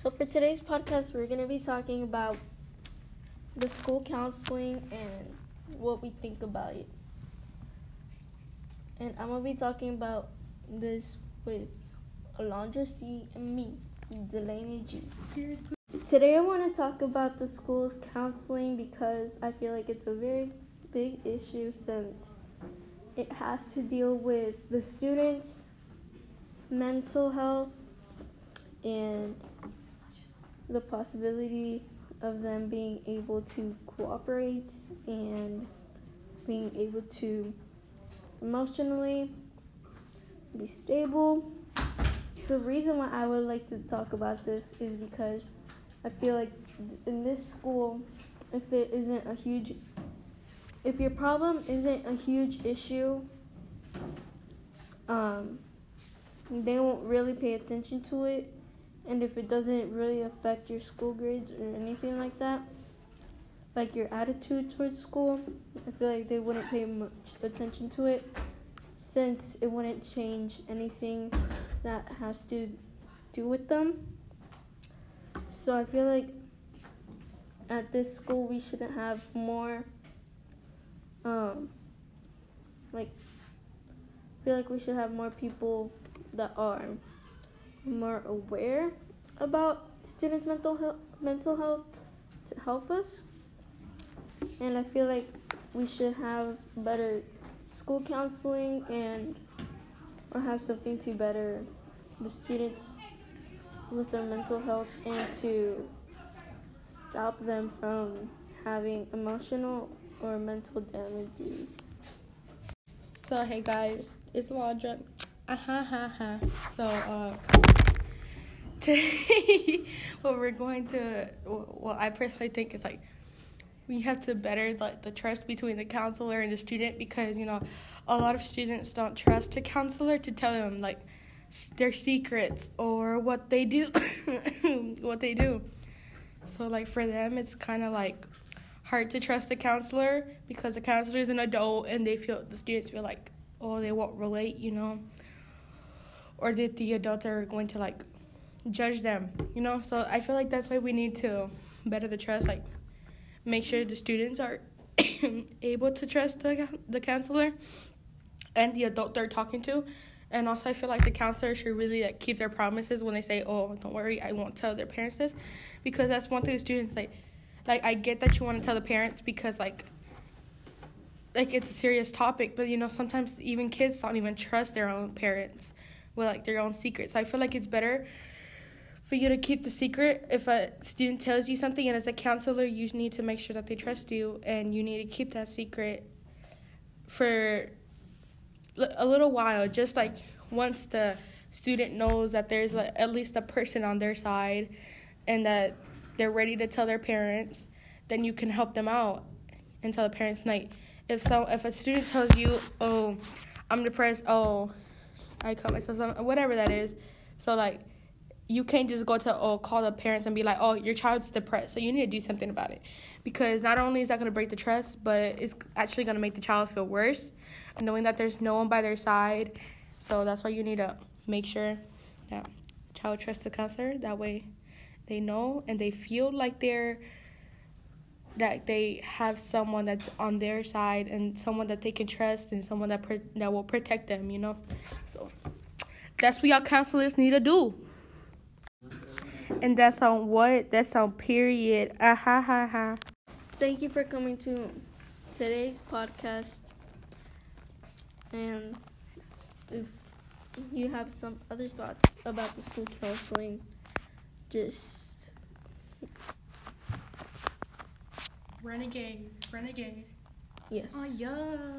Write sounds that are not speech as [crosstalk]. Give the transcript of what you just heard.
So, for today's podcast, we're going to be talking about the school counseling and what we think about it. And I'm going to be talking about this with Alondra C. and me, Delaney G. Today, I want to talk about the school's counseling because I feel like it's a very big issue since it has to deal with the students' mental health and the possibility of them being able to cooperate and being able to emotionally be stable. The reason why I would like to talk about this is because I feel like in this school, if it isn't a huge, if your problem isn't a huge issue, um, they won't really pay attention to it. And if it doesn't really affect your school grades or anything like that, like your attitude towards school, I feel like they wouldn't pay much attention to it since it wouldn't change anything that has to do with them. So I feel like at this school we shouldn't have more um like feel like we should have more people that are more aware about students' mental health mental health to help us. And I feel like we should have better school counseling and or have something to better the students with their mental health and to stop them from having emotional or mental damages. So hey guys, it's Alondra. Uh huh ha ha. So uh, today. [laughs] What we're going to, well, I personally think is like we have to better the, the trust between the counselor and the student because you know a lot of students don't trust a counselor to tell them like their secrets or what they do [coughs] what they do. So like for them it's kind of like hard to trust a counselor because the counselor is an adult and they feel the students feel like oh they won't relate you know? Or that the adults are going to like judge them you know? So i feel like that's why we need to better the trust like make sure the students are [coughs] able to trust the, the counselor and the adult they're talking to. And also i feel like the counselor should really like keep their promises when they say oh don't worry i won't tell their parents this. Because that's one thing the students like like i get that you want to tell the parents because like like it's a serious topic but you know sometimes even kids don't even trust their own parents with like their own secrets. So i feel like it's better for you to keep the secret. If a student tells you something and as a counselor you need to make sure that they trust you and you need to keep that secret for a little while just like once the student knows that there's like at least a person on their side and that they're ready to tell their parents then you can help them out and tell the parents like if so if a student tells you oh i'm depressed oh i cut myself whatever that is. So like you can't just go to oh call the parents and be like oh your child's depressed. So you need to do something about it. Because not only is that going to break the trust but it's actually going to make the child feel worse knowing that there's no one by their side. So that's why you need to make sure that child trusts the counselor. That way they know and they feel like they're that they have someone that's on their side and someone that they can trust and someone that pre- that will protect them you know? So that's what y'all counselors need to do and that's on what? That's on period. Ah ha ha ha. Thank you for coming to today's podcast. And if you have some other thoughts about the school counseling, just renegade, renegade. Yes. Oh yeah.